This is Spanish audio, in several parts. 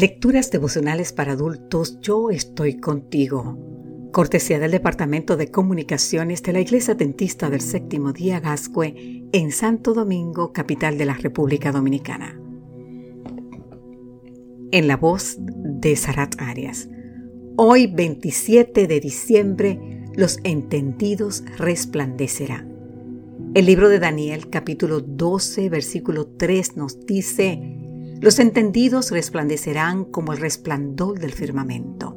Lecturas devocionales para adultos Yo estoy contigo. Cortesía del Departamento de Comunicaciones de la Iglesia Dentista del Séptimo Día Gascue en Santo Domingo, capital de la República Dominicana. En la voz de Sarat Arias. Hoy 27 de diciembre, los entendidos resplandecerán. El libro de Daniel capítulo 12 versículo 3 nos dice, los entendidos resplandecerán como el resplandor del firmamento,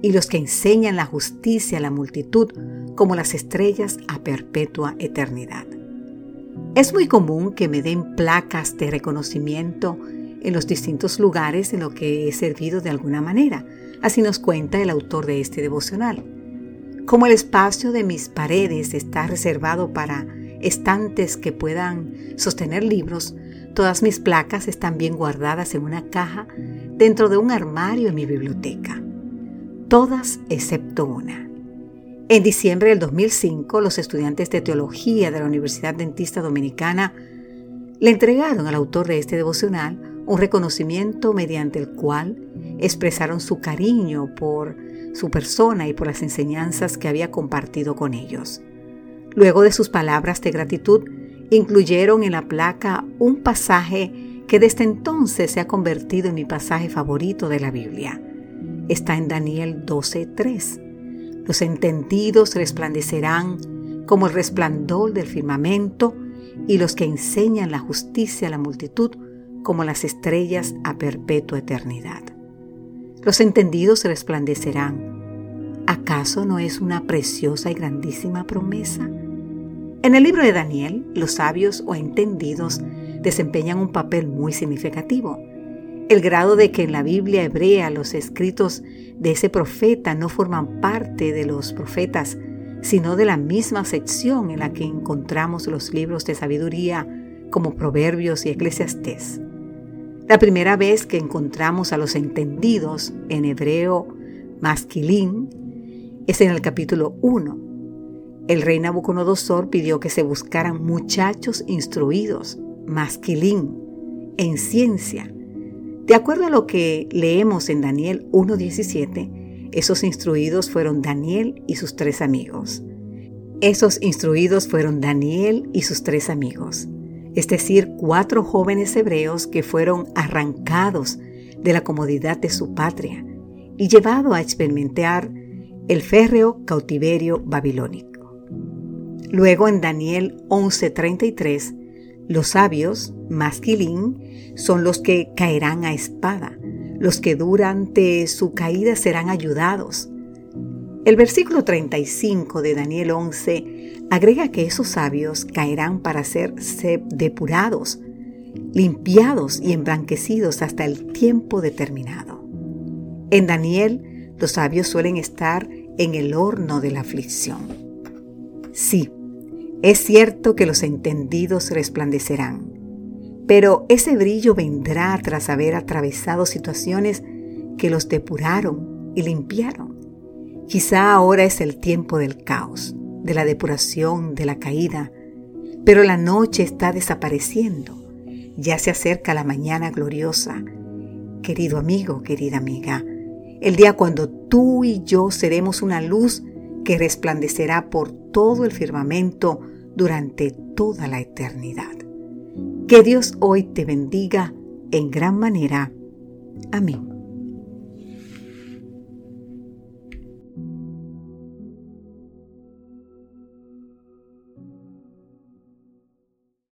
y los que enseñan la justicia a la multitud como las estrellas a perpetua eternidad. Es muy común que me den placas de reconocimiento en los distintos lugares en los que he servido de alguna manera, así nos cuenta el autor de este devocional. Como el espacio de mis paredes está reservado para estantes que puedan sostener libros, Todas mis placas están bien guardadas en una caja dentro de un armario en mi biblioteca. Todas excepto una. En diciembre del 2005, los estudiantes de teología de la Universidad Dentista Dominicana le entregaron al autor de este devocional un reconocimiento mediante el cual expresaron su cariño por su persona y por las enseñanzas que había compartido con ellos. Luego de sus palabras de gratitud, incluyeron en la placa un pasaje que desde entonces se ha convertido en mi pasaje favorito de la Biblia. Está en Daniel 12:3. Los entendidos resplandecerán como el resplandor del firmamento y los que enseñan la justicia a la multitud como las estrellas a perpetua eternidad. Los entendidos resplandecerán. ¿Acaso no es una preciosa y grandísima promesa? En el libro de Daniel, los sabios o entendidos desempeñan un papel muy significativo. El grado de que en la Biblia hebrea los escritos de ese profeta no forman parte de los profetas, sino de la misma sección en la que encontramos los libros de sabiduría como Proverbios y Eclesiastés. La primera vez que encontramos a los entendidos en hebreo masquilín es en el capítulo 1, el rey Nabucodonosor pidió que se buscaran muchachos instruidos, masquilín, en ciencia. De acuerdo a lo que leemos en Daniel 1.17, esos instruidos fueron Daniel y sus tres amigos. Esos instruidos fueron Daniel y sus tres amigos, es decir, cuatro jóvenes hebreos que fueron arrancados de la comodidad de su patria y llevados a experimentar el férreo cautiverio babilónico. Luego en Daniel 11:33, los sabios, masquilín, son los que caerán a espada, los que durante su caída serán ayudados. El versículo 35 de Daniel 11 agrega que esos sabios caerán para ser depurados, limpiados y emblanquecidos hasta el tiempo determinado. En Daniel, los sabios suelen estar en el horno de la aflicción. Sí, es cierto que los entendidos resplandecerán, pero ese brillo vendrá tras haber atravesado situaciones que los depuraron y limpiaron. Quizá ahora es el tiempo del caos, de la depuración, de la caída, pero la noche está desapareciendo. Ya se acerca la mañana gloriosa. Querido amigo, querida amiga, el día cuando tú y yo seremos una luz que resplandecerá por todo el firmamento durante toda la eternidad. Que Dios hoy te bendiga en gran manera. Amén.